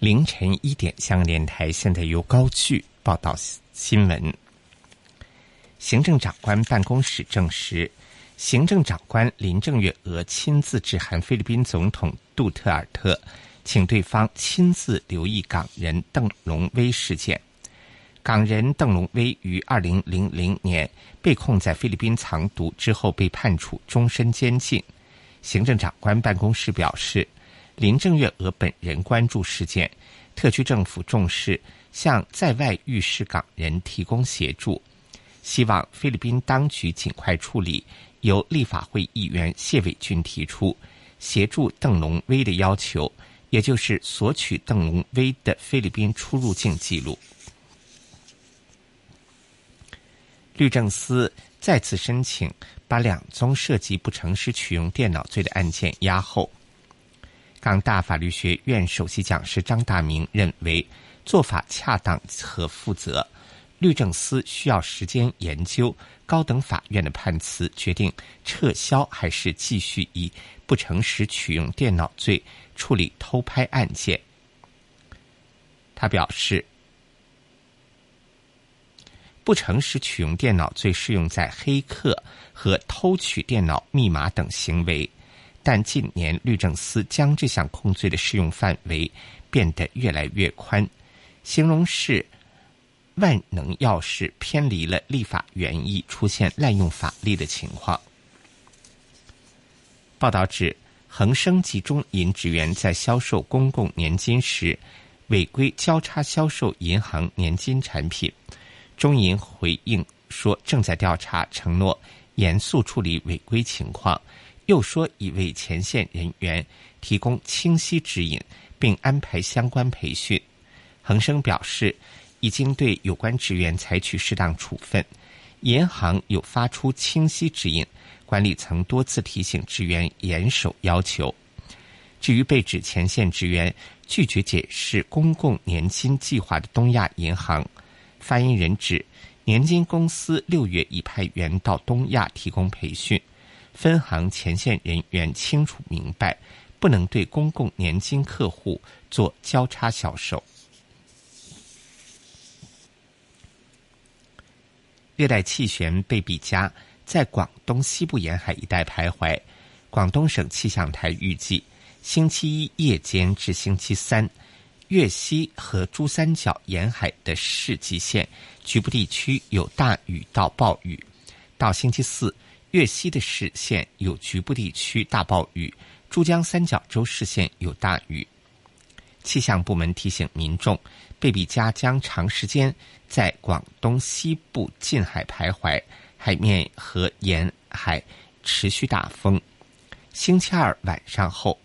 凌晨一点，香港电台现在由高炬报道新闻。行政长官办公室证实，行政长官林郑月娥亲自致函菲律宾总统杜特尔特，请对方亲自留意港人邓龙威事件。港人邓龙威于二零零零年被控在菲律宾藏毒之后，被判处终身监禁。行政长官办公室表示。林郑月娥本人关注事件，特区政府重视向在外遇事港人提供协助，希望菲律宾当局尽快处理由立法会议员谢伟俊提出协助邓龙威的要求，也就是索取邓龙威的菲律宾出入境记录。律政司再次申请把两宗涉及不诚实取用电脑罪的案件押后。港大法律学院首席讲师张大明认为，做法恰当和负责。律政司需要时间研究高等法院的判词，决定撤销还是继续以不诚实取用电脑罪处理偷拍案件。他表示，不诚实取用电脑罪适用在黑客和偷取电脑密码等行为。但近年律政司将这项控罪的适用范围变得越来越宽，形容是万能钥匙偏离了立法原意，出现滥用法律的情况。报道指，恒生集中银职员在销售公共年金时违规交叉销售银行年金产品，中银回应说正在调查，承诺严肃处理违规情况。又说已为前线人员提供清晰指引，并安排相关培训。恒生表示，已经对有关职员采取适当处分。银行有发出清晰指引，管理层多次提醒职员严守要求。至于被指前线职员拒绝解释公共年金计划的东亚银行，发言人指，年金公司六月已派员到东亚提供培训。分行前线人员清楚明白，不能对公共年金客户做交叉销售。热带气旋贝比加在广东西部沿海一带徘徊，广东省气象台预计，星期一夜间至星期三，粤西和珠三角沿海的市极限局部地区有大雨到暴雨，到星期四。粤西的市县有局部地区大暴雨，珠江三角洲市县有大雨。气象部门提醒民众，贝比加将长时间在广东西部近海徘徊，海面和沿海持续大风。星期二晚上后，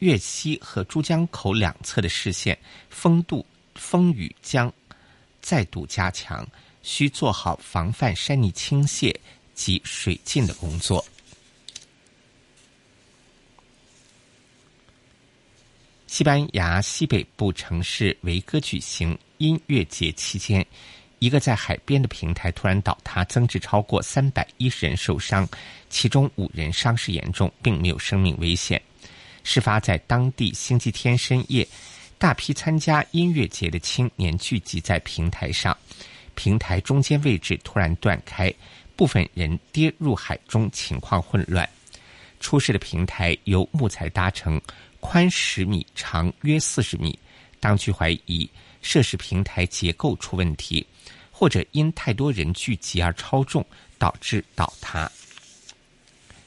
粤西和珠江口两侧的视线风度风雨将再度加强，需做好防范山泥倾泻。及水浸的工作。西班牙西北部城市维戈举行音乐节期间，一个在海边的平台突然倒塌，增至超过三百一十人受伤，其中五人伤势严重，并没有生命危险。事发在当地星期天深夜，大批参加音乐节的青年聚集在平台上，平台中间位置突然断开。部分人跌入海中，情况混乱。出事的平台由木材搭成，宽十米，长约四十米。当局怀疑涉事平台结构出问题，或者因太多人聚集而超重，导致倒塌。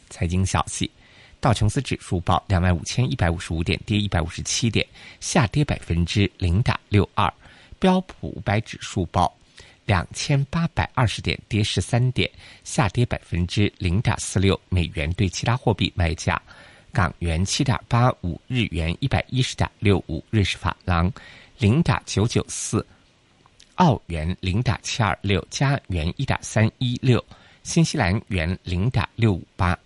财经消息：道琼斯指数报两万五千一百五十五点，跌一百五十七点，下跌百分之零点六二。标普五百指数报。两千八百二十点，跌十三点，下跌百分之零点四六。美元对其他货币卖价：港元七点八五，日元一百一十点六五，瑞士法郎零点九九四，澳元零点七二六，加元一点三一六，新西兰元零点六五八，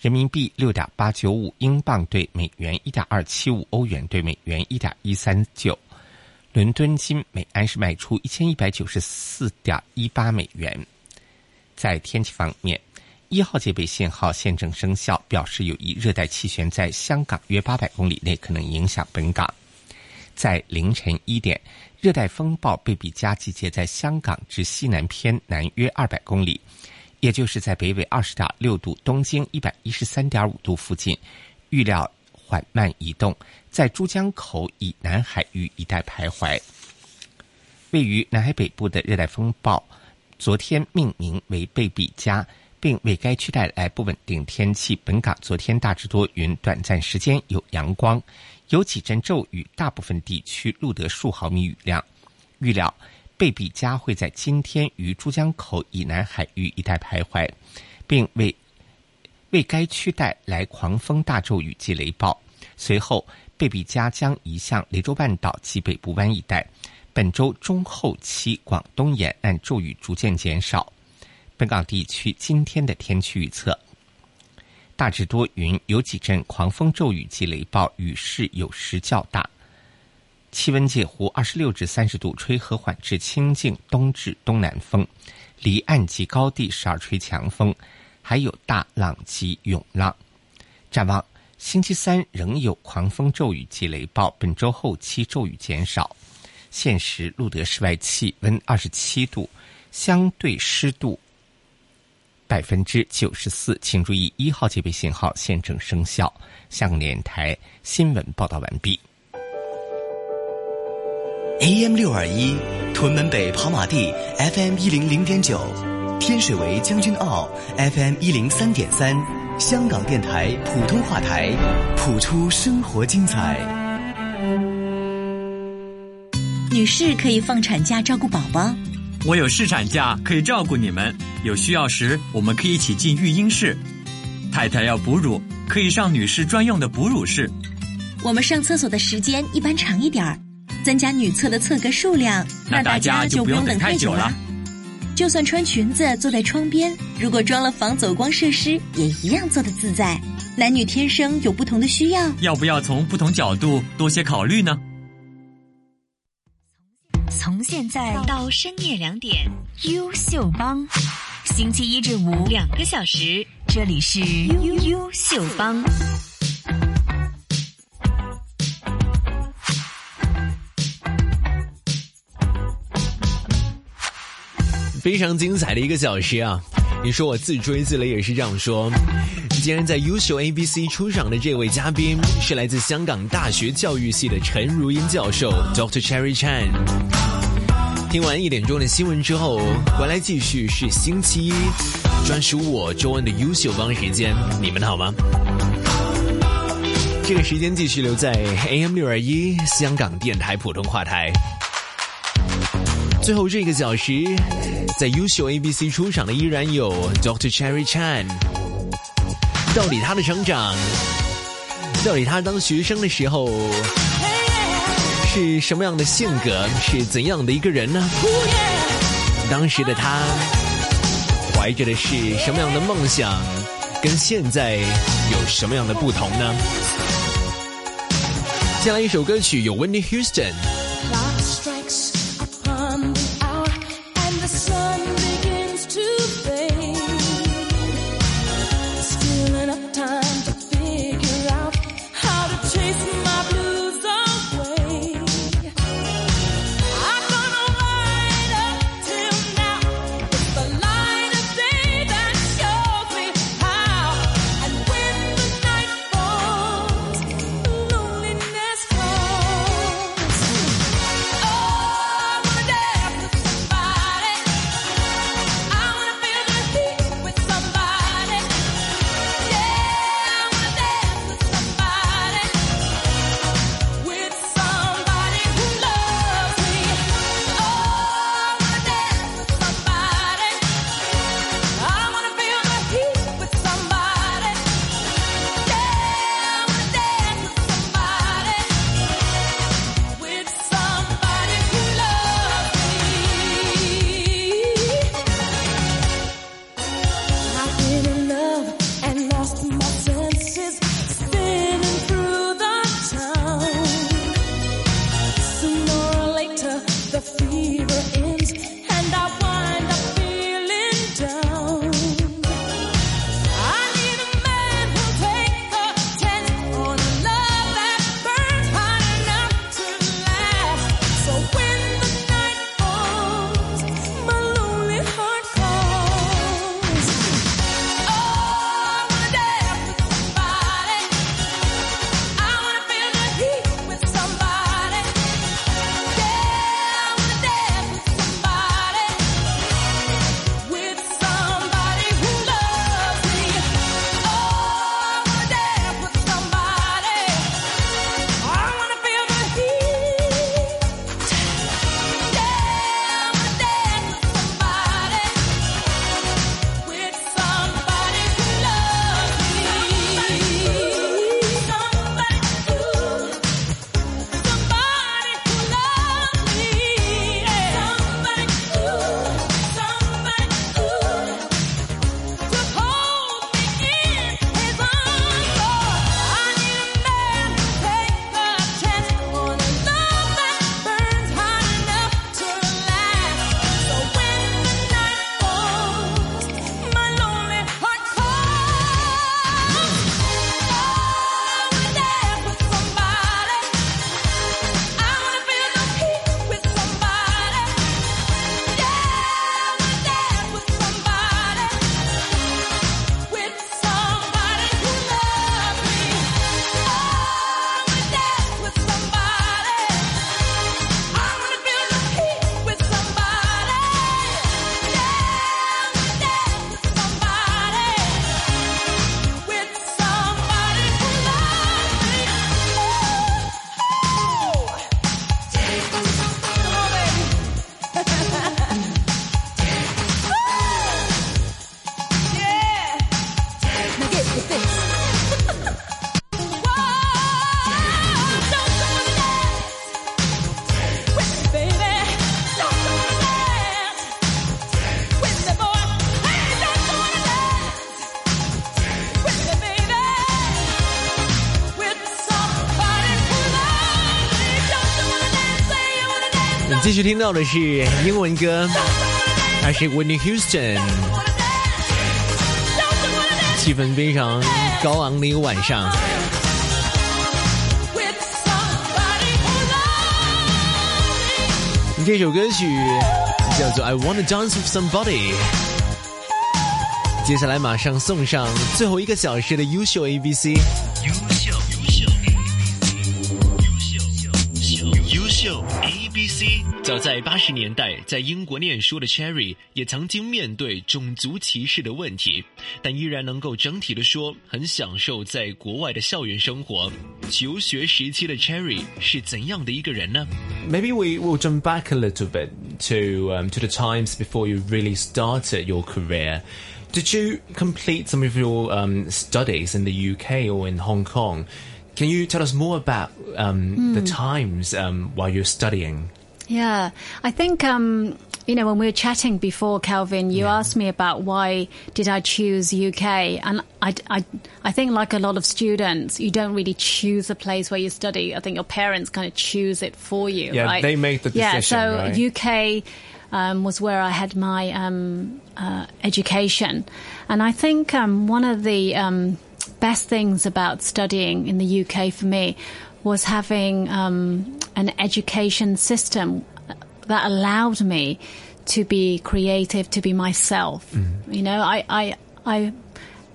人民币六点八九五，英镑对美元一点二七五，欧元对美元一点一三九。伦敦金每安士卖出一千一百九十四点一八美元。在天气方面，一号戒备信号现正生效，表示有一热带气旋在香港约八百公里内可能影响本港。在凌晨一点，热带风暴贝比加集结在香港之西南偏南约二百公里，也就是在北纬二十点六度、东经一百一十三点五度附近，预料缓慢移动，在珠江口以南海域一带徘徊。位于南海北部的热带风暴，昨天命名为贝比加，并为该区带来不稳定天气。本港昨天大致多云，短暂时间有阳光。有几阵骤雨，大部分地区录得数毫米雨量。预料贝比加会在今天于珠江口以南海域一带徘徊，并为为该区带来狂风大骤雨及雷暴。随后，贝比加将移向雷州半岛及北部湾一带。本周中后期，广东沿岸骤雨逐渐减少。本港地区今天的天气预测。大致多云，有几阵狂风骤雨及雷暴，雨势有时较大。气温介乎二十六至三十度，吹和缓至清劲东至东南风，离岸及高地时而吹强风，还有大浪及涌浪。展望星期三仍有狂风骤雨及雷暴，本周后期骤雨减少。现时录得室外气温二十七度，相对湿度。百分之九十四，请注意一号戒备信号现正生效。香港电台新闻报道完毕。AM 六二一，屯门北跑马地 FM 一零零点九，天水围将军澳 FM 一零三点三，香港电台普通话台，谱出生活精彩。女士可以放产假照顾宝宝。我有试产假可以照顾你们，有需要时我们可以一起进育婴室。太太要哺乳，可以上女士专用的哺乳室。我们上厕所的时间一般长一点儿，增加女厕的厕格数量，那大家就不用等太久了。就算穿裙子坐在窗边，如果装了防走光设施，也一样坐得自在。男女天生有不同的需要，要不要从不同角度多些考虑呢？从现在到深夜两点，优秀帮，星期一至五两个小时，这里是优优秀帮，非常精彩的一个小时啊！你说我自吹自擂也是这样说。今天在优秀 ABC 出场的这位嘉宾是来自香港大学教育系的陈如英教授，Dr. Cherry Chan。听完一点钟的新闻之后，回来继续是星期一专属我周恩的优秀帮时间，你们好吗？这个时间继续留在 AM 六二一香港电台普通话台。最后这个小时，在优秀 ABC 出场的依然有 Dr. Cherry Chan。到底他的成长，到底他当学生的时候是什么样的性格，是怎样的一个人呢？当时的他怀着的是什么样的梦想，跟现在有什么样的不同呢？先来一首歌曲，有 Wendy Houston。听到的是英文歌，还是 Whitney Houston，气氛非常高昂的一个晚上。这首歌曲叫做《I Wanna Dance with Somebody》。接下来马上送上最后一个小时的优秀 ABC 十年代，在英国念书的 Cherry 也曾经面对种族歧视的问题，但依然能够整体的说很享受在国外的校园生活。求学时期的 Cherry 是怎样的一个人呢？Maybe we will jump back a little bit to um, to the times before you really started your career. Did you complete some of your um, studies in the UK or in Hong Kong? Can you tell us more about um, the times um, while you're studying? Yeah, I think um, you know when we were chatting before, Calvin, you asked me about why did I choose UK, and I, I, I think like a lot of students, you don't really choose a place where you study. I think your parents kind of choose it for you. Yeah, right? they make the decision. Yeah, so right? UK um, was where I had my um, uh, education, and I think um, one of the um, best things about studying in the UK for me was having um, an education system that allowed me to be creative, to be myself. Mm-hmm. You know, I, I, I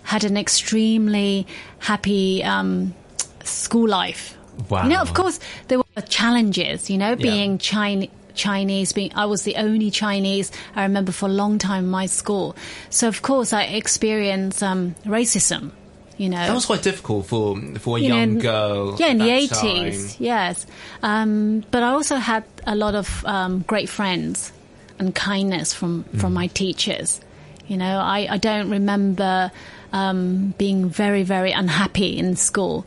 had an extremely happy um, school life. Wow. You know, of course, there were challenges. You know, being Chinese. Chinese being I was the only Chinese I remember for a long time in my school. So of course I experienced um, racism, you know. That was quite difficult for for a You young in- girl. Yeah, in the eighties. Yes, um, but I also had a lot of um, great friends and kindness from Mm. from my teachers. You know, I, I don't remember um, being very very unhappy in school.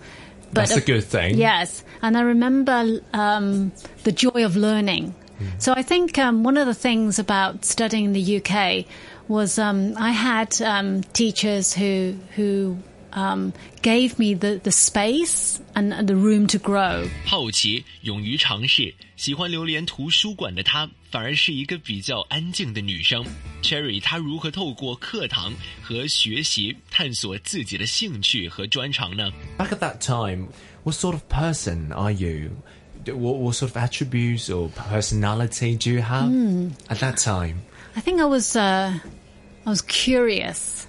But That's a good thing. Yes, and I remember um, the joy of learning. So I think um, one of the things about studying in the UK was um, I had um, teachers who who um, gave me the, the space and, and the room to grow. 好奇、勇于尝试、喜欢流连图书馆的她，反而是一个比较安静的女生。Cherry，她如何透过课堂和学习探索自己的兴趣和专长呢？Back at that time, what sort of person are you? What, what sort of attributes or personality do you have at that time? I think I was uh, I was curious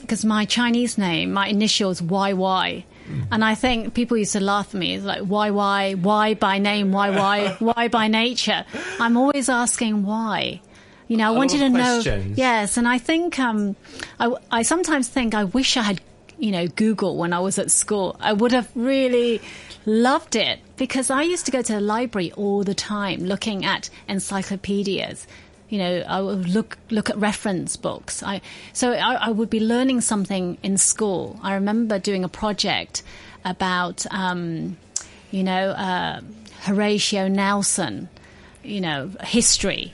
because my Chinese name, my initials YY. And I think people used to laugh at me. It's like, why, why, why by name, why, why, why by nature? I'm always asking why. You know, I wanted to know. Yes, and I think um, I, I sometimes think I wish I had, you know, Google when I was at school. I would have really loved it because I used to go to the library all the time, looking at encyclopedias. You know, I would look look at reference books. I so I, I would be learning something in school. I remember doing a project about, um, you know, uh, Horatio Nelson, you know, history,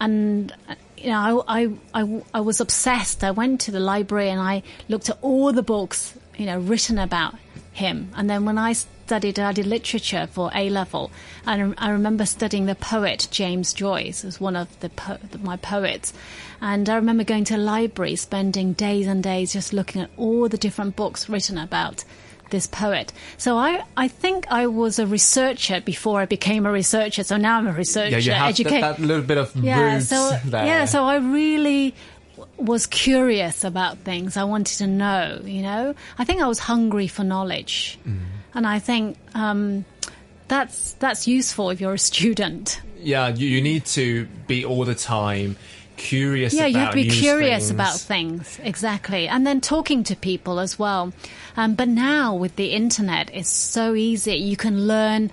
and you know, I, I, I, I was obsessed. I went to the library and I looked at all the books, you know, written about him. And then when I studied, I did literature for A level, and I remember studying the poet James Joyce as one of the po- my poets. And I remember going to a library, spending days and days just looking at all the different books written about this poet. So I, I think I was a researcher before I became a researcher. So now I'm a researcher. Yeah, you have that, that little bit of yeah, so there. yeah, so I really was curious about things. I wanted to know. You know, I think I was hungry for knowledge, Mm. And I think um, that's that's useful if you're a student. yeah, you, you need to be all the time curious. Yeah, about you have to be curious things. about things exactly, and then talking to people as well. Um, but now with the internet, it's so easy. You can learn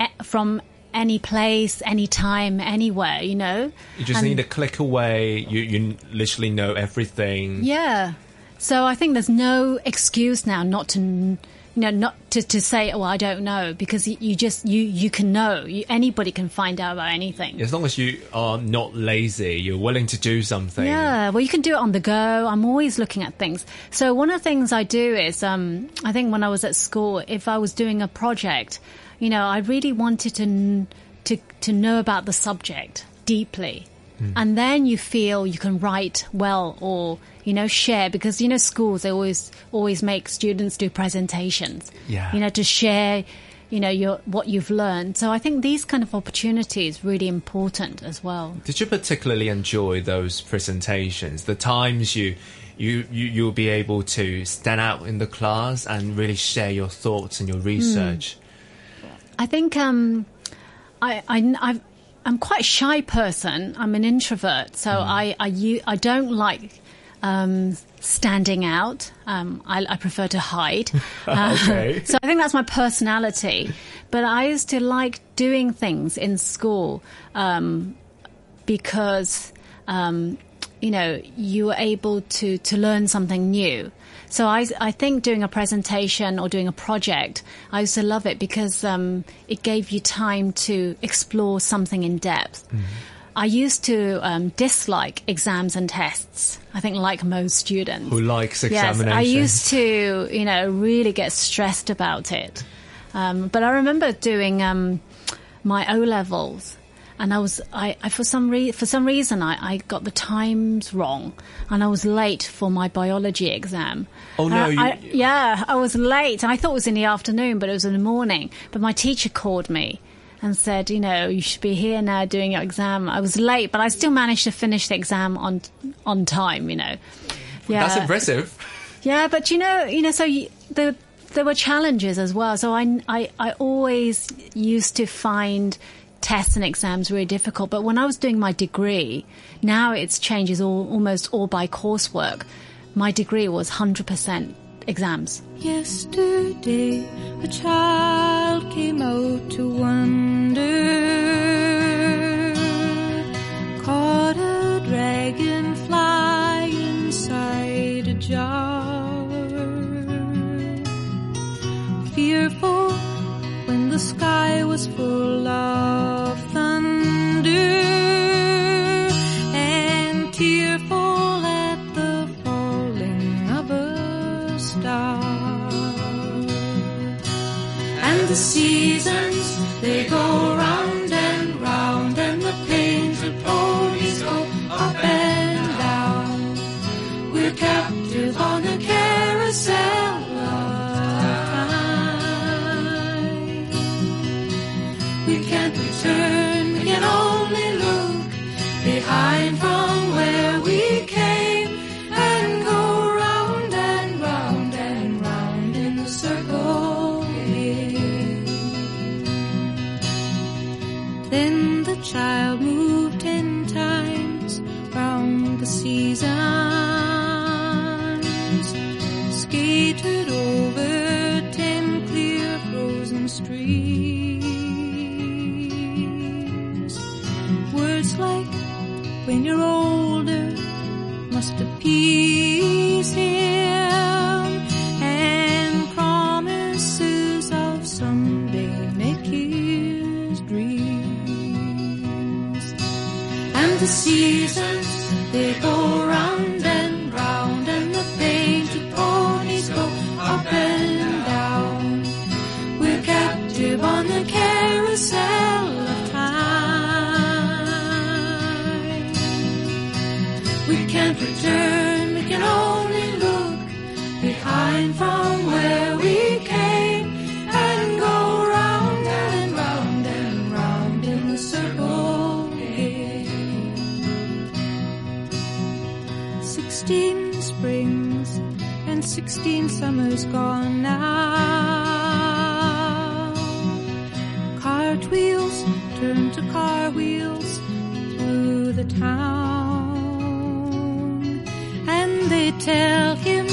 e- from any place, any time, anywhere. You know, You just And- need to click away. You you literally know everything. Yeah. So I think there's no excuse now not to, know, not to, to say, oh, I don't know, because you, you just, you, you can know. You, anybody can find out about anything. As long as you are not lazy, you're willing to do something. Yeah, well, you can do it on the go. I'm always looking at things. So one of the things I do is, um, I think when I was at school, if I was doing a project, you know, I really wanted to to to know about the subject deeply. And then you feel you can write well or you know share because you know schools they always always make students do presentations. Yeah. You know to share you know your what you've learned. So I think these kind of opportunities really important as well. Did you particularly enjoy those presentations? The times you, you, you, you'll be able to stand out in the class and really share your thoughts and your research. I think um, I, I, I've, I'm quite a shy person. I'm an introvert, so I I don't like um, standing out. Um, I, I prefer to hide. Uh, Okay. so I think that's my personality. But I used to like doing things in school um, because um, you know you were able to to learn something new. So I I think doing a presentation or doing a project, I used to love it because um, it gave you time to explore something in depth. I used to um, dislike exams and tests. I think like most students. Who likes examinations. Yes? I used to, you know, really get stressed about it. Um, but I remember doing um, my O levels, and I was, I, I for some re- for some reason, I, I got the times wrong, and I was late for my biology exam. Oh, no, Uh, you- I, yeah, I was late, and I thought it was in the afternoon, but it was in the morning. But my teacher called me. And said, you know, you should be here now doing your exam. I was late, but I still managed to finish the exam on on time. You know, yeah. That's impressive. Yeah, but you know, you know, so you, the there were challenges as well. So I, I, I always used to find tests and exams really difficult. But when I was doing my degree, now it's changes all, almost all by coursework. My degree was hundred percent exams. Yesterday, a child came out to wander, caught a dragonfly inside a jar. Fearful when the sky was full of the seasons, they go Words like when you're older must appease him summers gone now. Cartwheels turn to car wheels through the town. And they tell him,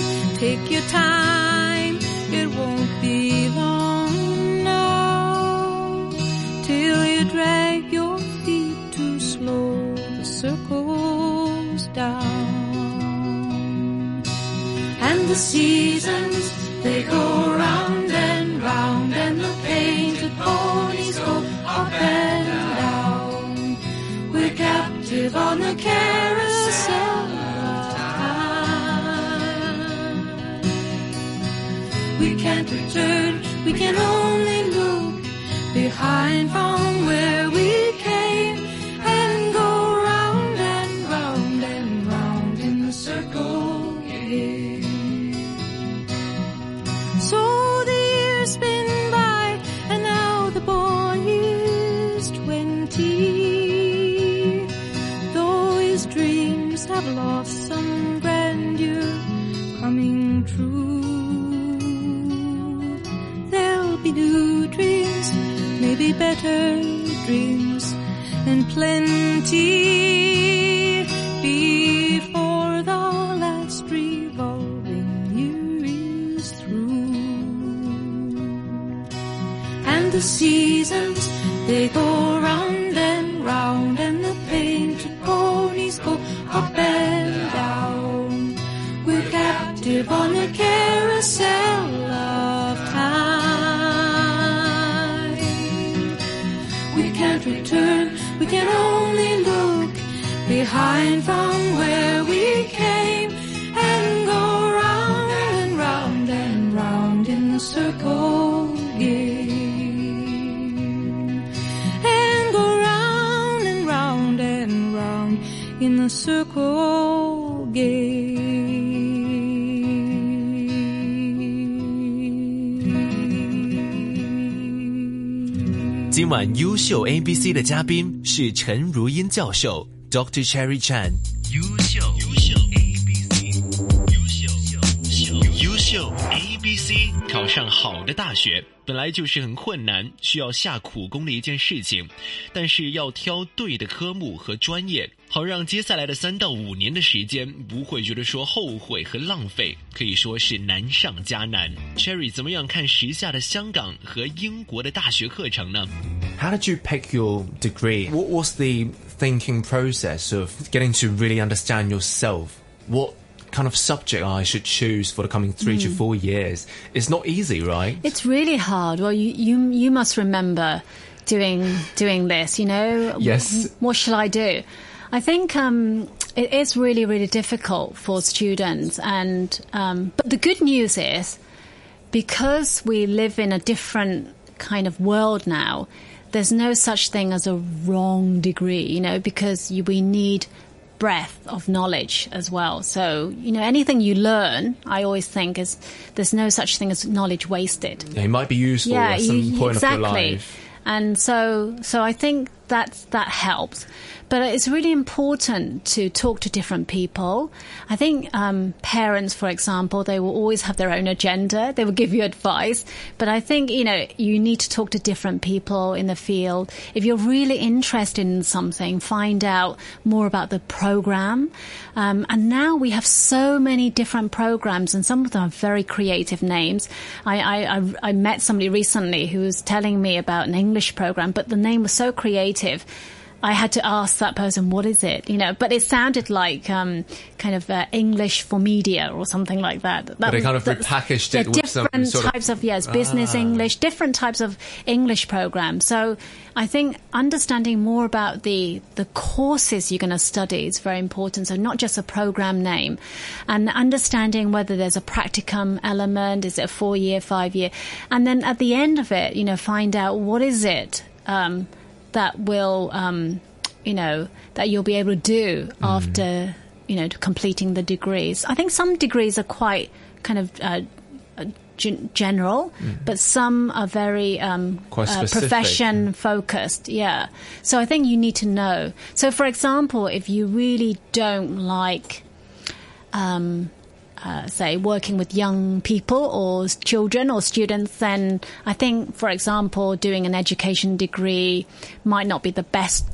take your time, it won't be long now. Till you drag your feet too slow, the circles down. And the seasons, they go round and round, and the painted ponies go up and down. We're captive on the carousel of time. We can't return, we can only look behind from twenty. Though his dreams have lost some grandeur coming true. There'll be new dreams, maybe better dreams and plenty before the last revolving year is through. And the seasons, they go mind from where we came and go round and round and round in the circle game And go round and round and round in the circle game 今晚优秀 ABC 的嘉宾是陈如英教授 ，Dr. Cherry Chan。优秀优秀 ABC，优秀优秀优秀 ABC，考上好的大学本来就是很困难、需要下苦功的一件事情，但是要挑对的科目和专业，好让接下来的三到五年的时间不会觉得说后悔和浪费，可以说是难上加难。Cherry 怎么样看时下的香港和英国的大学课程呢？ How did you pick your degree? What was the thinking process of getting to really understand yourself? What kind of subject I should choose for the coming three to four years? It's not easy, right? It's really hard. Well, you you you must remember doing doing this. You know, Yes. What shall I do? I think um, it is really really difficult for students, and um, but the good news is because we live in a different kind of world now. There's no such thing as a wrong degree, you know, because you, we need breadth of knowledge as well. So, you know, anything you learn, I always think is there's no such thing as knowledge wasted Yeah, It might be useful at some you- point exactly. of your life. And so, so I think that that helps. But it's really important to talk to different people. I think um, parents, for example, they will always have their own agenda. They will give you advice. But I think you know you need to talk to different people in the field. If you're really interested in something, find out more about the program. Um, and now we have so many different programs, and some of them have very creative names. I, I, I, I met somebody recently who was telling me about an English program, but the name was so creative. I had to ask that person, what is it? You know, but it sounded like um, kind of uh, English for media or something like that. that But they was- kind of repackaged it with some different sort of- types of yes, business Ah. English, different types of English programs. So I think understanding more about the the courses you're going to study is very important. So not just a program name, and understanding whether there's a practicum element, is it a four year, five year, and then at the end of it, you know, find out what is it um, that will, um, you know, that you'll be able to do after you know completing the degrees. I think some degrees are quite kind of. Uh, uh, gen- general, but some are very um, uh, profession focused. Yeah. So I think you need to know. So, for example, if you really don't like, um, uh, say, working with young people or children or students, then I think, for example, doing an education degree might not be the best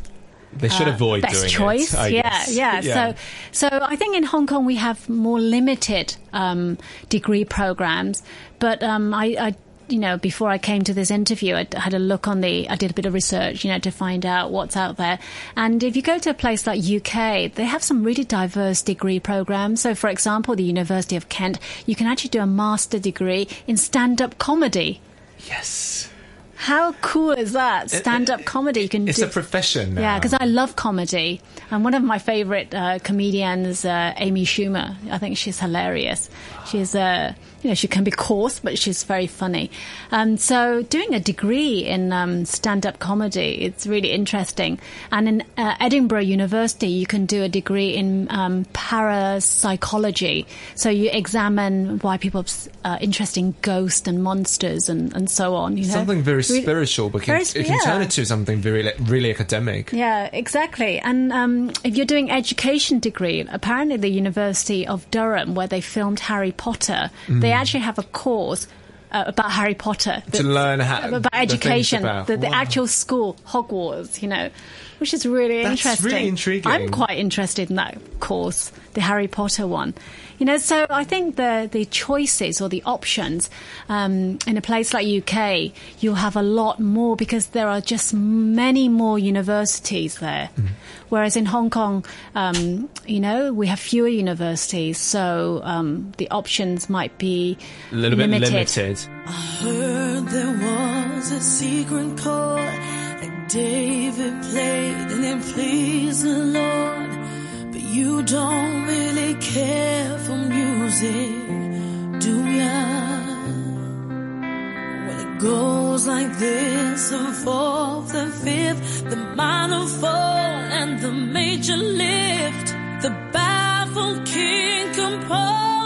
They should uh, avoid best choice. it. Yeah, guess. yeah, So, so I think in Hong Kong we have more limited um, degree programs, but um, I, I, you know, before I came to this interview, I had a look on the. I did a bit of research, you know, to find out what's out there. And if you go to a place like UK, they have some really diverse degree programs. So, for example, the University of Kent, you can actually do a master degree in stand-up comedy. yes. How cool is that? Stand-up comedy. You can It's do, a profession now. yeah, because I love comedy, and one of my favorite uh, comedians, uh, Amy Schumer. I think she's hilarious. She's uh, you know, she can be coarse, but she's very funny. Um, so doing a degree in um, stand-up comedy, it's really interesting. And in uh, Edinburgh University, you can do a degree in um, parapsychology. So you examine why people are uh, interested in ghosts and monsters and, and so on. You know, something very Really- spiritual, but can, Very it can turn into something very really academic. Yeah, exactly. And um, if you're doing education degree, apparently the University of Durham, where they filmed Harry Potter, they actually have a course. Uh, about Harry Potter To learn how- about the education, about- the, the wow. actual school, Hogwarts, you know, which is really That's interesting. really intriguing. I'm quite interested in that course, the Harry Potter one. You know, so I think the the choices or the options um, in a place like UK, you'll have a lot more because there are just many more universities there. Mm. Whereas in Hong Kong, um, you know, we have fewer universities, so um, the options might be A little bit limited. limited. heard there was a secret chord that David played and it pleased the Lord. You don't really care for music, do ya? When it goes like this, the fourth, the fifth, the minor fall and the major lift, the baffled king composing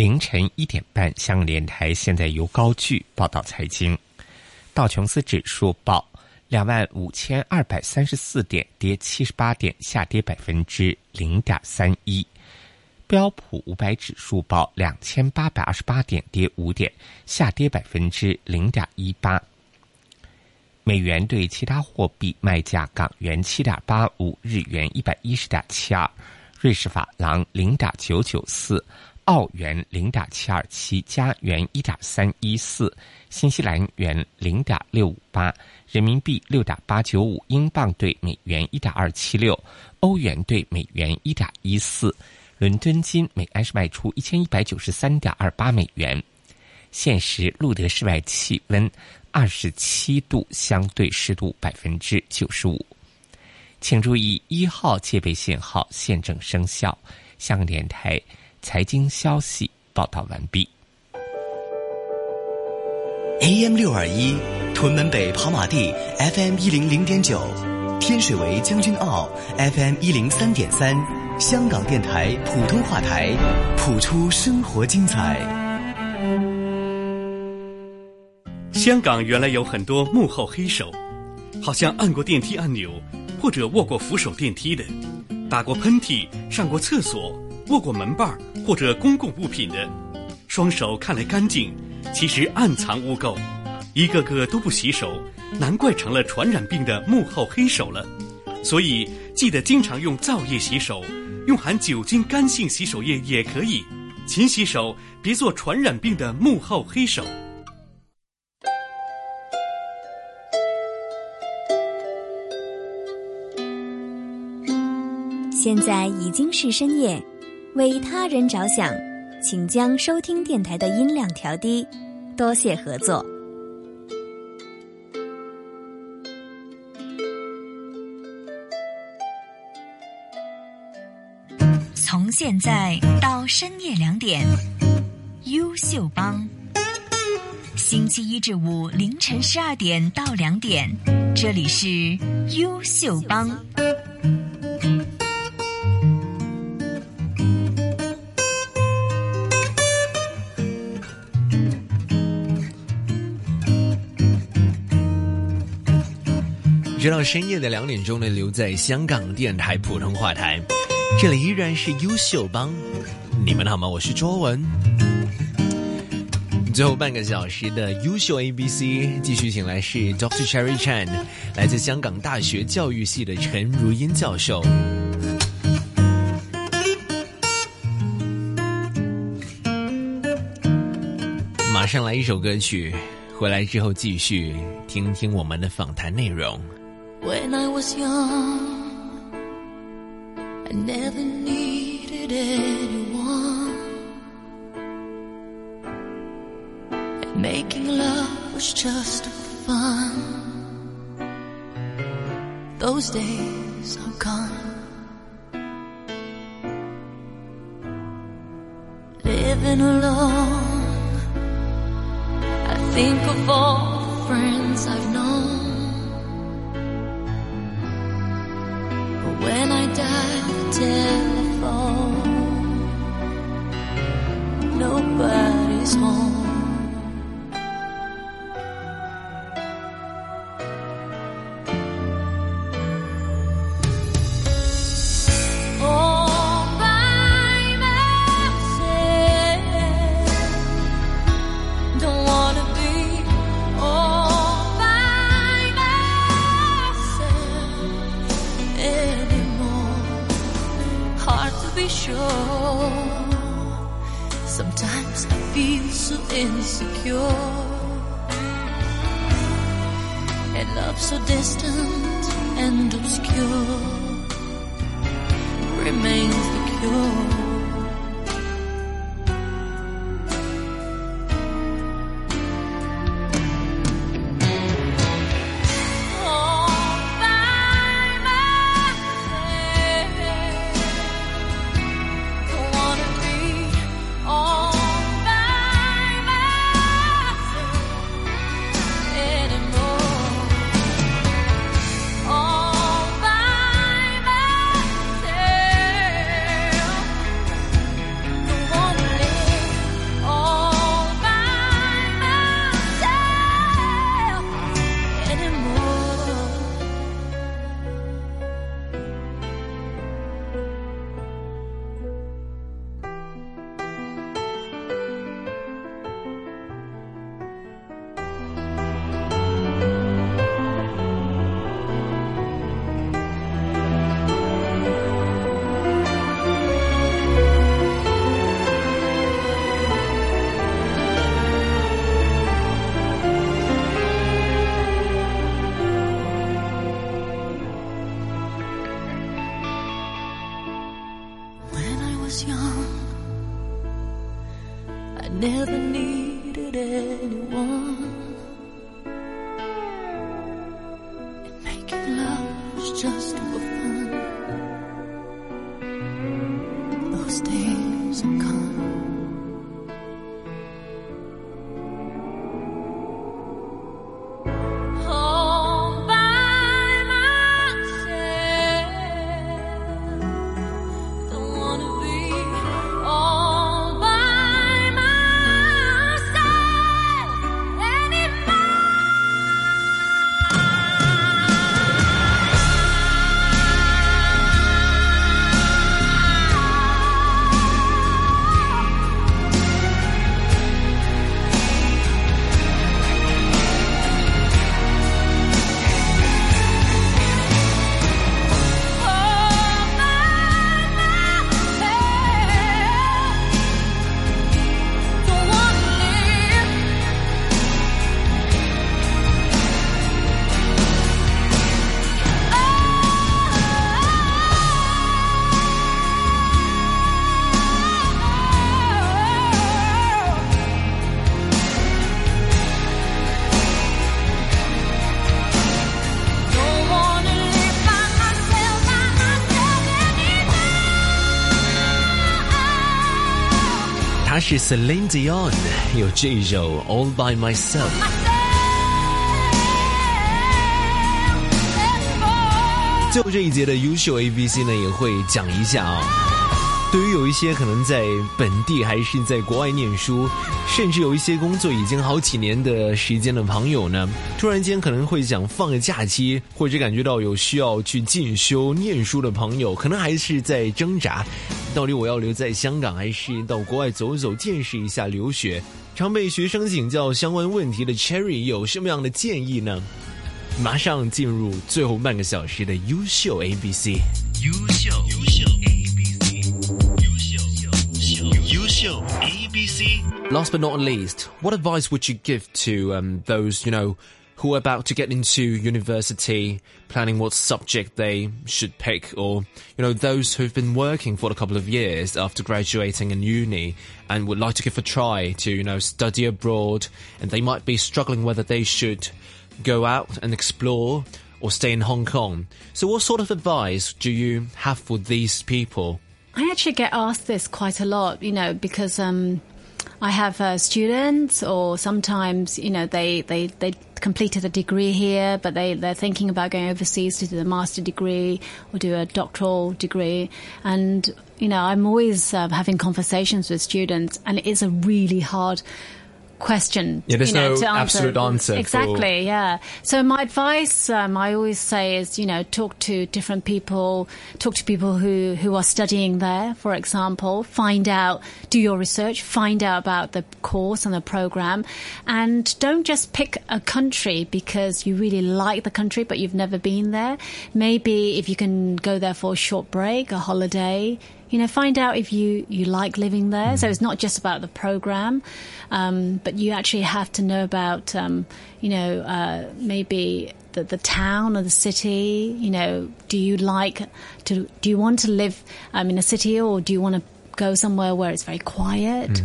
凌晨一点半，香港电台现在由高聚报道财经。道琼斯指数报两万五千二百三十四点，跌七十八点，下跌百分之零点三一。标普五百指数报两千八百二十八点，跌五点，下跌百分之零点一八。美元对其他货币卖价：港元七点八五，日元一百一十点七二，瑞士法郎零点九九四，澳元零点七二七，加元一点三一四，新西兰元零点六五八，人民币六点八九五，英镑兑美元一点二七六，欧元兑美元一点一四。伦敦金每安士卖出一千一百九十三点二八美元。现时录得室外气温二十七度，相对湿度百分之九十五。请注意，一号戒备信号现正生效。香港电台财经消息报道完毕。AM 六二一，屯门北跑马地 FM 一零零点九，天水围将军澳 FM 一零三点三，香港电台普通话台，谱出生活精彩。香港原来有很多幕后黑手，好像按过电梯按钮，或者握过扶手电梯的，打过喷嚏、上过厕所、握过门把或者公共物品的，双手看来干净，其实暗藏污垢，一个个都不洗手，难怪成了传染病的幕后黑手了。所以记得经常用皂液洗手，用含酒精干性洗手液也可以，勤洗手，别做传染病的幕后黑手。现在已经是深夜，为他人着想，请将收听电台的音量调低，多谢合作。从现在到深夜两点，优秀帮。星期一至五凌晨十二点到两点，这里是优秀帮。直到深夜的两点钟呢，留在香港电台普通话台，这里依然是优秀帮。你们好吗？我是卓文。最后半个小时的优秀 A B C 继续请来是 Dr. Cherry Chan，来自香港大学教育系的陈如英教授。马上来一首歌曲，回来之后继续听听我们的访谈内容。When I was young, I never needed anyone. And making love was just fun. Those days are gone. Living alone, I think of all the friends I've known. Nobody's home. Never 是 Celine Dion，有这一首 All by Myself。最后这一节的优秀 A B C 呢，也会讲一下啊。对于有一些可能在本地还是在国外念书，甚至有一些工作已经好几年的时间的朋友呢，突然间可能会想放个假期，或者感觉到有需要去进修念书的朋友，可能还是在挣扎，到底我要留在香港，还是到国外走走，见识一下留学？常被学生请教相关问题的 Cherry 有什么样的建议呢？马上进入最后半个小时的优秀 A B C。优秀，优秀 A B C，优秀，优秀，优秀 A B C。Last but not least, what advice would you give to um, those, you know, who are about to get into university, planning what subject they should pick, or, you know, those who've been working for a couple of years after graduating in uni and would like to give a try to, you know, study abroad, and they might be struggling whether they should go out and explore or stay in Hong Kong. So what sort of advice do you have for these people? I actually get asked this quite a lot, you know, because um, I have uh, students, or sometimes, you know, they, they, they completed a degree here, but they, they're thinking about going overseas to do a master degree or do a doctoral degree. And, you know, I'm always uh, having conversations with students, and it is a really hard question. Yeah, there's you know, no to absolute answer for- Exactly, yeah. So my advice, um, I always say, is you know, talk to different people, talk to people who who are studying there, for example. Find out, do your research, find out about the course and the program, and don't just pick a country because you really like the country but you've never been there. Maybe if you can go there for a short break, a holiday. You know, find out if you, you like living there. So it's not just about the program, um, but you actually have to know about, um, you know, uh, maybe the, the town or the city. You know, do you like to, do you want to live um, in a city or do you want to go somewhere where it's very quiet?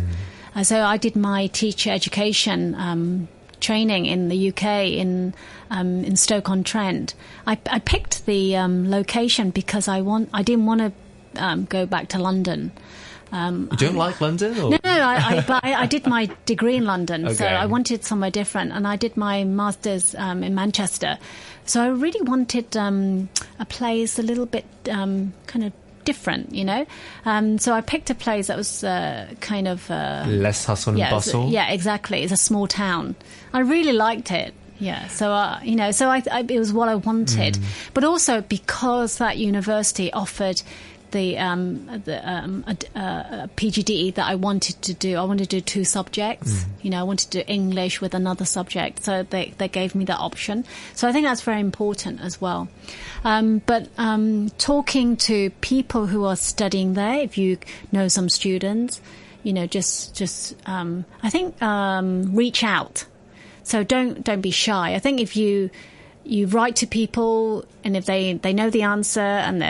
Uh, so I did my teacher education um, training in the UK in um, in Stoke on Trent. I, I picked the um, location because I want I didn't want to um, go back to London. Um, You don't like London? Or? no, no, I, I, but I, I did my degree in London, so I wanted somewhere different, and I did my masters um, in Manchester. So I really wanted um, a place a little bit um, kind of different, you know. Um, so I picked a place that was uh, kind of uh, Less hustle and yeah, bustle? yeah, exactly. It's a small town. I really liked it. Yeah, so uh, you know, so I, I, it was what I wanted, but also because that university offered the um, the um, a, a PGD that I wanted to do. I wanted to do two subjects. You know, I wanted to do English with another subject, so they they gave me that option. So I think that's very important as well. Um, but um, talking to people who are studying there, if you know some students, you know, just just um, I think um, reach out. So don't don't be shy. I think if you you write to people and if they, they know the answer and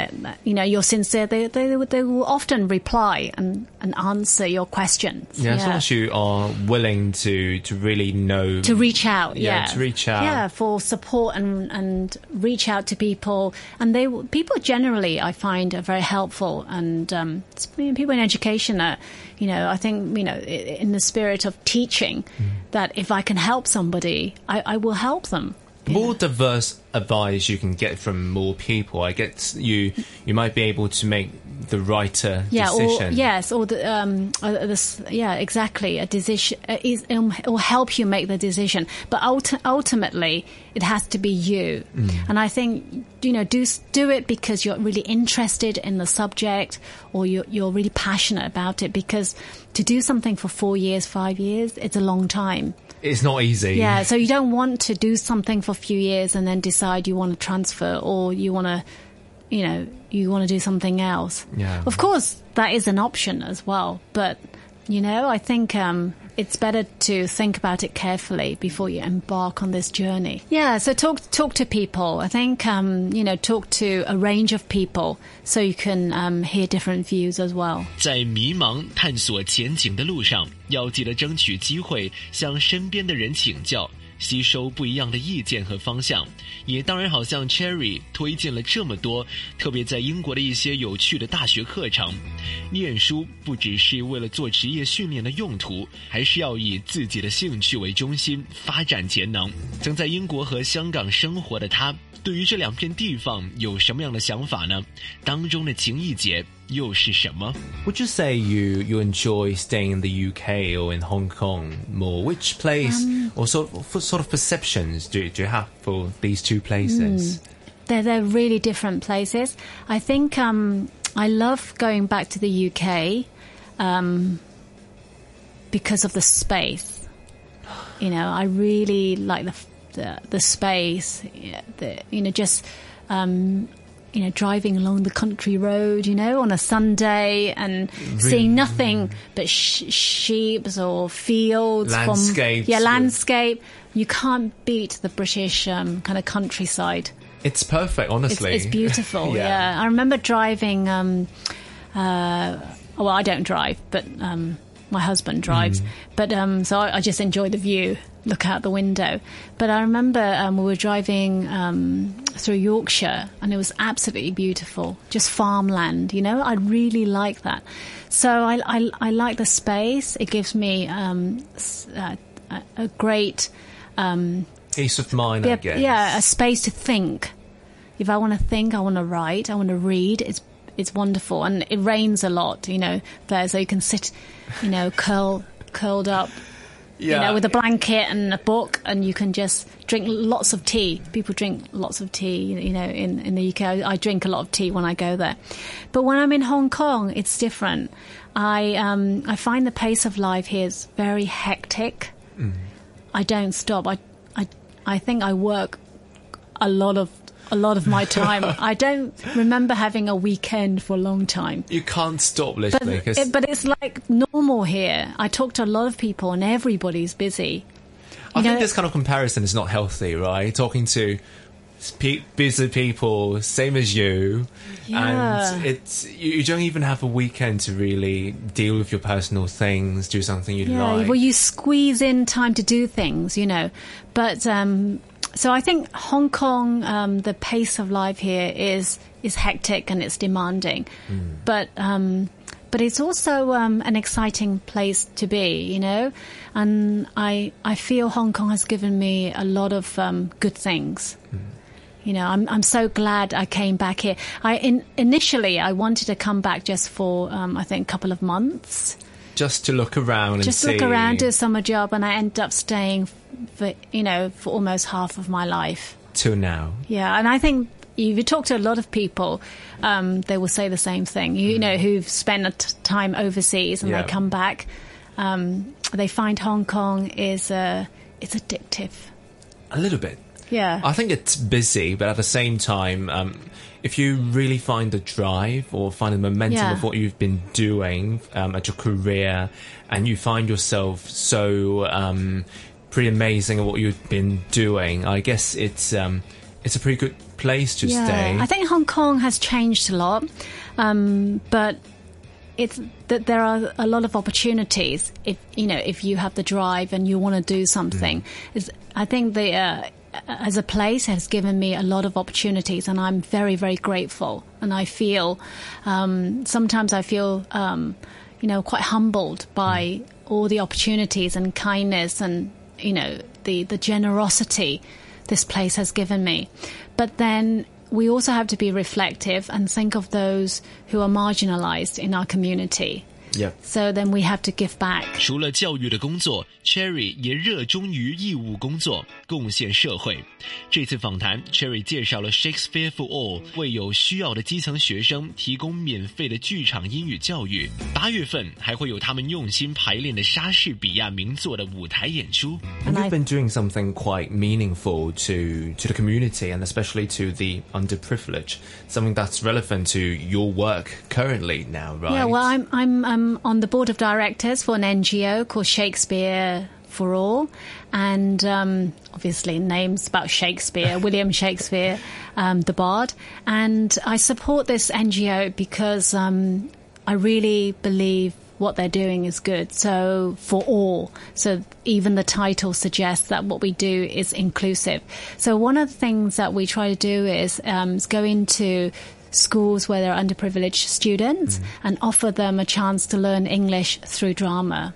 you know you're sincere, they they they will often reply and, and answer your questions. Yeah, as long as you are willing to to really know to reach out, Yeah, yeah, to reach out. yeah, for support and and reach out to people, and they people generally I find are very helpful, and um, it's- you know, people in education are, you know, I think you know in the spirit of teaching, Mm. that if I can help somebody, I, I will help them. More diverse advice you can get from more people, I guess you you might be able to make the righter Yeah, decision. or yes, or the um, uh, this, yeah, exactly. A decision uh, is um, it will help you make the decision, but ulti- ultimately it has to be you. And I think you know do do it because you're really interested in the subject, or you're you're really passionate about it. Because to do something for four years, five years, it's a long time. It's not easy. Yeah, so you don't want to do something for a few years and then decide you want to transfer or you want to, you know, you want to do something else. Yeah. Of course, that is an option as well, but you know, I think um, it's better to think about it carefully before you embark on this journey. Yeah, so talk talk to people. I think um, you know, talk to a range of people so you can um, hear different views as well. 在迷茫探索前景的路上，要记得争取机会，向身边的人请教， 吸收不一样的意见和方向。也当然，好像 Cherry 推荐了这么多，特别在英国的一些有趣的大学课程。念书不只是为了做职业训练的用途，还是要以自己的兴趣为中心，发展潜能。曾在英国和香港生活的他。对于这两片地方有什么样的想法呢？当中的情谊节又是什么？Would you say you you enjoy staying in the UK or in Hong Kong more? Which place um, or sort of, sort of perceptions do, do you have for these two places? Mm, they're they're really different places. I think um, I love going back to the UK um, because of the space. You know, I really like the the the space, the you know just um, you know driving along the country road, you know, on a Sunday and really? seeing nothing but sh- sheep or fields, landscape, yeah, landscape. You can't beat the British um, kind of countryside. It's perfect, honestly. It's, it's beautiful. yeah. yeah. I remember driving. Um, uh, well, I don't drive, but um, my husband drives. Mm. But um, so I, I, just enjoy the view look out the window. But I remember um, we were driving um, through Yorkshire and it was absolutely beautiful, just farmland, you know? I really like that. So I, I, I like the space. It gives me um, uh, a, a, great. Um, Peace of mind, yeah, I guess. Yeah, a space to think. If I want to think, I want to write, I want to read, it's it's wonderful. And it rains a lot, you know, there, so you can sit, you know, curl curled up yeah. you know, with a blanket and a book, and you can just drink lots of tea. People drink lots of tea, you know, in, in the UK. I, I drink a lot of tea when I go there. But when I'm in Hong Kong, it's different. I, um, I find the pace of life here is very hectic. Mm. I don't stop. I, I, I think I work a lot of a lot of my time. I don't remember having a weekend for a long time. You can't stop literally. But, it, but it's like normal here. I talk to a lot of people and everybody's busy. I you think know, this kind of comparison is not healthy, right? Talking to busy people, same as you, yeah. and it's you, don't even have a weekend to really deal with your personal things, do something you yeah, like. Well, you squeeze in time to do things, you know, but um, so I think Hong Kong, um, the pace of life here is is hectic and it's demanding, mm. but um, but it's also um, an exciting place to be, you know. And I I feel Hong Kong has given me a lot of um, good things. Mm. You know, I'm I'm so glad I came back here. I in, initially I wanted to come back just for um, I think a couple of months just to look around just look around, do a summer job, and I ended up staying for you know for almost half of my life till now. Yeah, and I think if you talk to a lot of people, um, they will say the same thing. You, mm. know, who've spent a t- time overseas and yeah. they come back, um, they find Hong Kong is uh, it's addictive. A little bit. Yeah. I think it's busy, but at the same time, um, if you really find the drive or find the momentum yeah. of what you've been doing um, at your career, and you find yourself so um, pretty amazing at what you've been doing, I guess it's um, it's a pretty good place to yeah. stay. I think Hong Kong has changed a lot, um, but it's that there are a lot of opportunities if you know if you have the drive and you want to do something. Mm. I think the uh, as a place has given me a lot of opportunities, and I'm very, very grateful. And I feel um, sometimes I feel um, you know quite humbled by all the opportunities and kindness and you know the the generosity this place has given me. But then we also have to be reflective and think of those who are marginalized in our community. Yeah. So then we have to give back. 除了教育的工作，Cherry 也热衷于义务工作， 贡献社会。这次访谈，Cherry 介绍了 Shakespeare for All，为有需要的基层学生提供免费的剧场英语教育。八月份还会有他们用心排练的莎士比亚名作的舞台演出。And you've been doing something quite meaningful to to the community and especially to the underprivileged, something that's relevant to your work currently now, right? Yeah, well, I'm I'm I'm on the board of directors for an NGO called Shakespeare for all, and um, obviously names about Shakespeare, William Shakespeare, um, the Bard. And I support this NGO because um, I really believe what they're doing is good. So for all. So even the title suggests that what we do is inclusive. So one of the things that we try to do is, um, is go into schools where there are underprivileged students and offer them a chance to learn English through drama.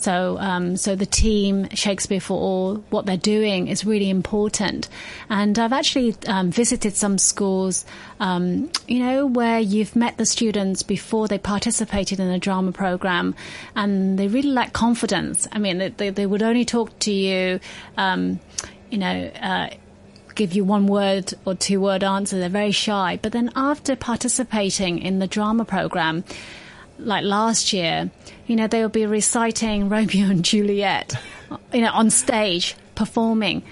So, um, so the team Shakespeare for All, what they're doing is really important. And I've actually um, visited some schools, um, you know, where you've met the students before they participated in a drama program, and they really lack confidence. I mean, they, they, would only talk to you, um, you know. Uh, give you one word or two word answer. They're very shy. But then after participating in the drama program, like last year, you know, they will be reciting Romeo and Juliet, you know, on stage, performing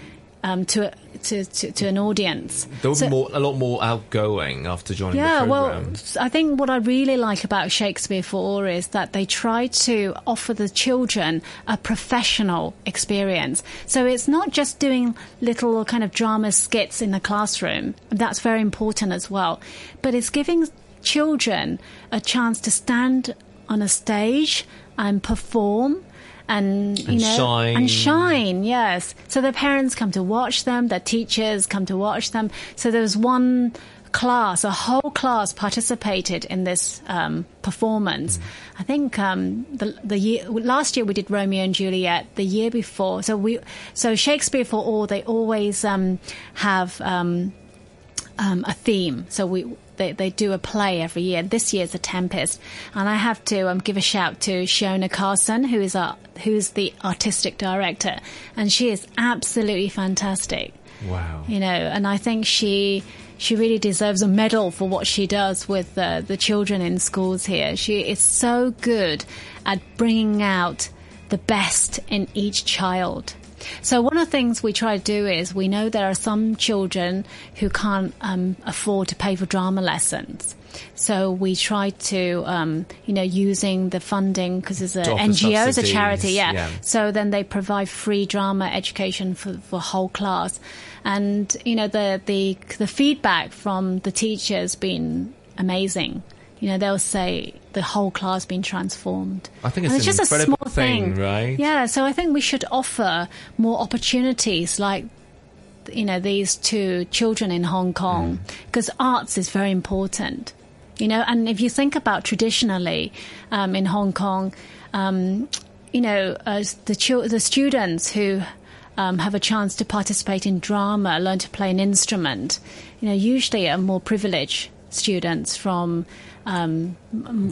um, to, to, to to an audience. They were So- more, a lot more outgoing after joining yeah, the well. I think what I really like about Shakespeare for All is that they try to offer the children a professional experience. So it's not just doing little kind of drama skits in the classroom. That's very important as well. But it's giving children a chance to stand on a stage and perform and you And know shine. and shine yes so their parents come to watch them their teachers come to watch them so there was one class a whole class participated in this um, performance i think um, the the year last year we did romeo and juliet the year before so we so shakespeare for all they always um, have um, um, a theme. So we they, they do a play every year. This year's a Tempest, and I have to um, give a shout to Shona Carson, who is our who's the artistic director, and she is absolutely fantastic. Wow. You know, and I think she she really deserves a medal for what she does with uh, the children in schools here. She is so good at bringing out the best in each child. So one of the things we try to do is we know there are some children who can't um, afford to pay for drama lessons. So we try to, um, you know, using the funding because it's a To offer NGO, it's a charity, yeah. yeah. So then they provide free drama education for for whole class, and you know the the the feedback from the teachers been amazing. You know they'll say the whole class been transformed. I think it's an just a small thing, right? Yeah, so I think we should offer more opportunities like you know these two children in Hong Kong Mm. because arts is very important. You know, and if you think about traditionally um, in Hong Kong, um, you know, as the chil- the students who um, have a chance to participate in drama, learn to play an instrument, you know, usually are more privileged students from um,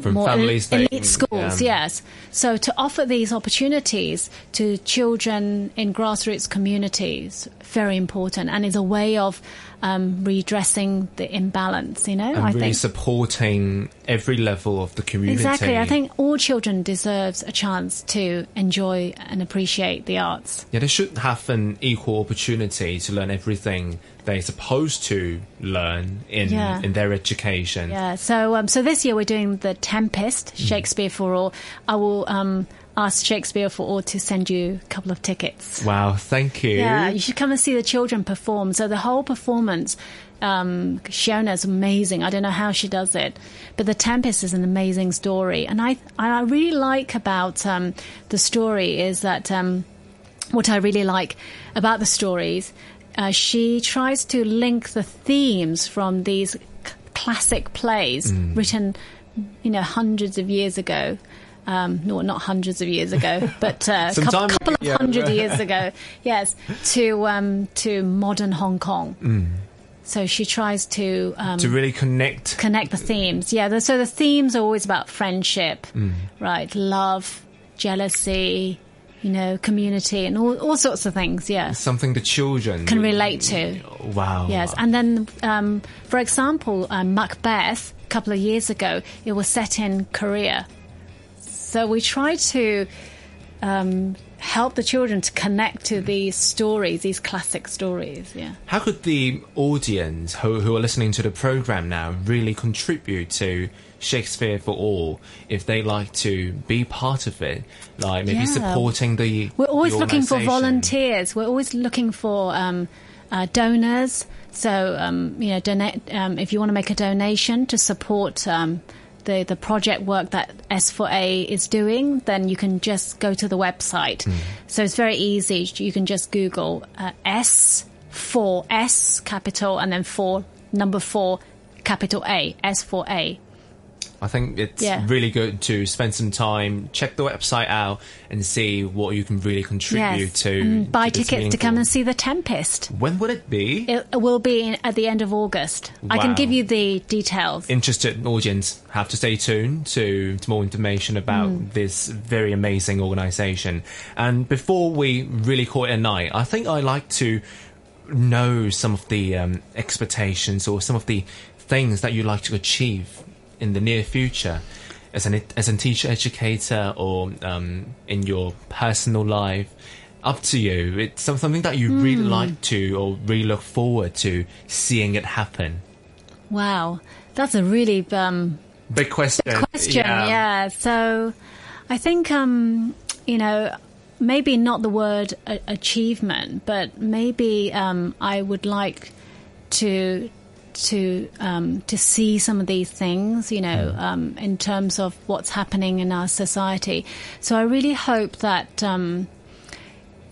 From more families elite schools. yeah. Yes, so to offer these opportunities to children in grassroots communities, very important, and is a way of um, redressing the imbalance. You know, and I really think supporting every level of the community. Exactly. I think all children deserves a chance to enjoy and appreciate the arts. Yeah, they should have an equal opportunity to learn everything they're supposed to learn in Yeah. in their education. Yeah. So um, so this year we're doing the Tempest Shakespeare for All. I will um, ask Shakespeare for All to send you a couple of tickets. Wow, thank you. Yeah, you should come and see the children perform. So the whole performance, um, Shiona's amazing. I don't know how she does it, but the Tempest is an amazing story, and I I really like about um, the story is that um, what I really like about the stories. Uh, she tries to link the themes from these c- classic plays written, you know, hundreds of years ago. Um, no, not hundreds of years ago, but uh, a couple, of yeah. hundred years ago. Yes, to um, to modern Hong Kong. So she tries to um, To really connect. connect the themes. Yeah, the, so the themes are always about friendship, Mm. right? Love, jealousy, you know, community, and all, all sorts of things. Yeah, Something the children can relate to. Wow. Yes, and then, um, for example, um, Macbeth, a couple of years ago, it was set in Korea. So we try to um, help the children to connect to these stories, these classic stories. Yeah. How could the audience who, who are listening to the program now really contribute to Shakespeare for All if they like to be part of it? Like maybe Yeah. supporting the. We're always the looking for volunteers. We're always looking for um, uh, donors. So, um, you know, donate um, if you want to make a donation to support um, the, the project work that S4A is doing, then you can just go to the website. So it's very easy. You can just Google uh, S4, S capital, and then 4, number 4, capital A, S4A. I think it's Yeah. really good to spend some time, check the website out, and see what you can really contribute Yes. to. and buy to tickets to come and see The Tempest. When would it be? It will be in, at the end of August. I can give you the details. Interested audience have to stay tuned to, to more information about Mm. this very amazing organization. And before we really call it a night, I think I like to know some of the um, expectations or some of the things that you like to achieve in the near future as an as a teacher educator or um, in your personal life up to you it's something that you really Hmm. like to or really look forward to seeing it happen Wow. That's a really um, big question question. Yeah. So I think, um, you know, maybe not the word achievement, but maybe um, I would like to to um, to see some of these things, you know, um, in terms of what's happening in our society. So I really hope that. Um,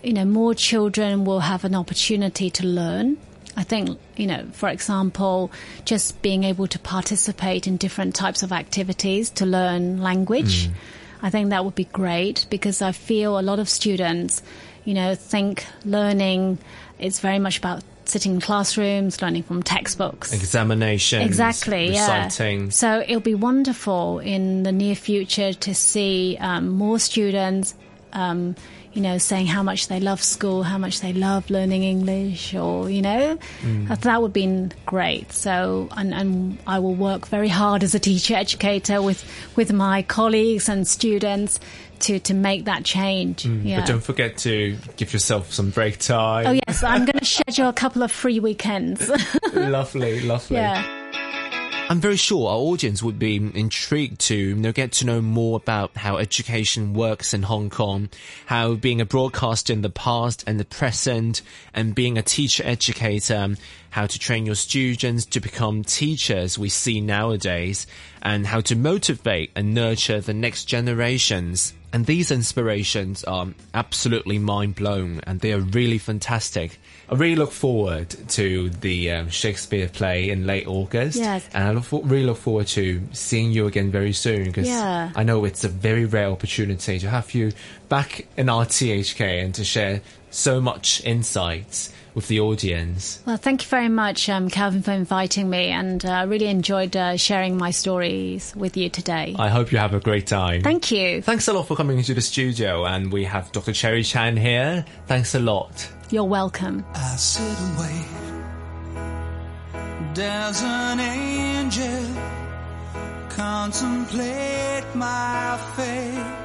you know, more children will have an opportunity to learn. I think, you know, for example, just being able to participate in different types of activities to learn language. I think that would be great because I feel a lot of students, you know, think learning is very much about sitting in classrooms, learning from textbooks. examinations Exactly, reciting yeah. So it'll be wonderful in the near future to see um, more students, um, you know, saying how much they love school, how much they love learning English, or you know, that, that would be great. So, and, and I will work very hard as a teacher educator with with my colleagues and students to to make that change. Mm, yeah. but don't forget to give yourself some break time Oh yes, I'm going to schedule a couple of free weekends. lovely lovely yeah. I'm very sure our audience would be intrigued to you know, get to know more about how education works in Hong Kong, how being a broadcaster in the past and the present, and being a teacher educator, how to train your students to become teachers we see nowadays, and how to motivate and nurture the next generations. And these inspirations are absolutely mind blown and they are really fantastic. I really look forward to the um, Shakespeare play in late August. Yes. And I look for, really look forward to seeing you again very soon because Yeah. I know it's a very rare opportunity to have you back in RTHK and to share so much insights with the audience. Well, thank you very much, um, Calvin, for inviting me, and I uh, really enjoyed uh, sharing my stories with you today. I hope you have a great time. Thank you. Thanks a lot for coming into the studio and we have Dr. Cherry Chan here. Thanks a lot. You're welcome. I sit and wait. Does an angel contemplate my fate?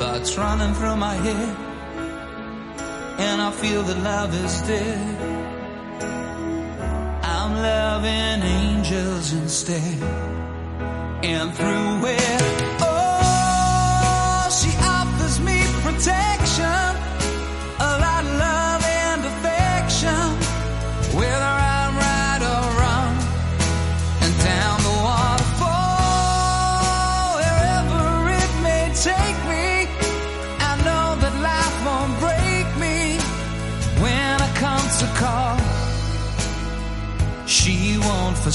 thoughts running through my head, and I feel that love is dead, I'm loving angels instead. And through it, oh, she offers me protection,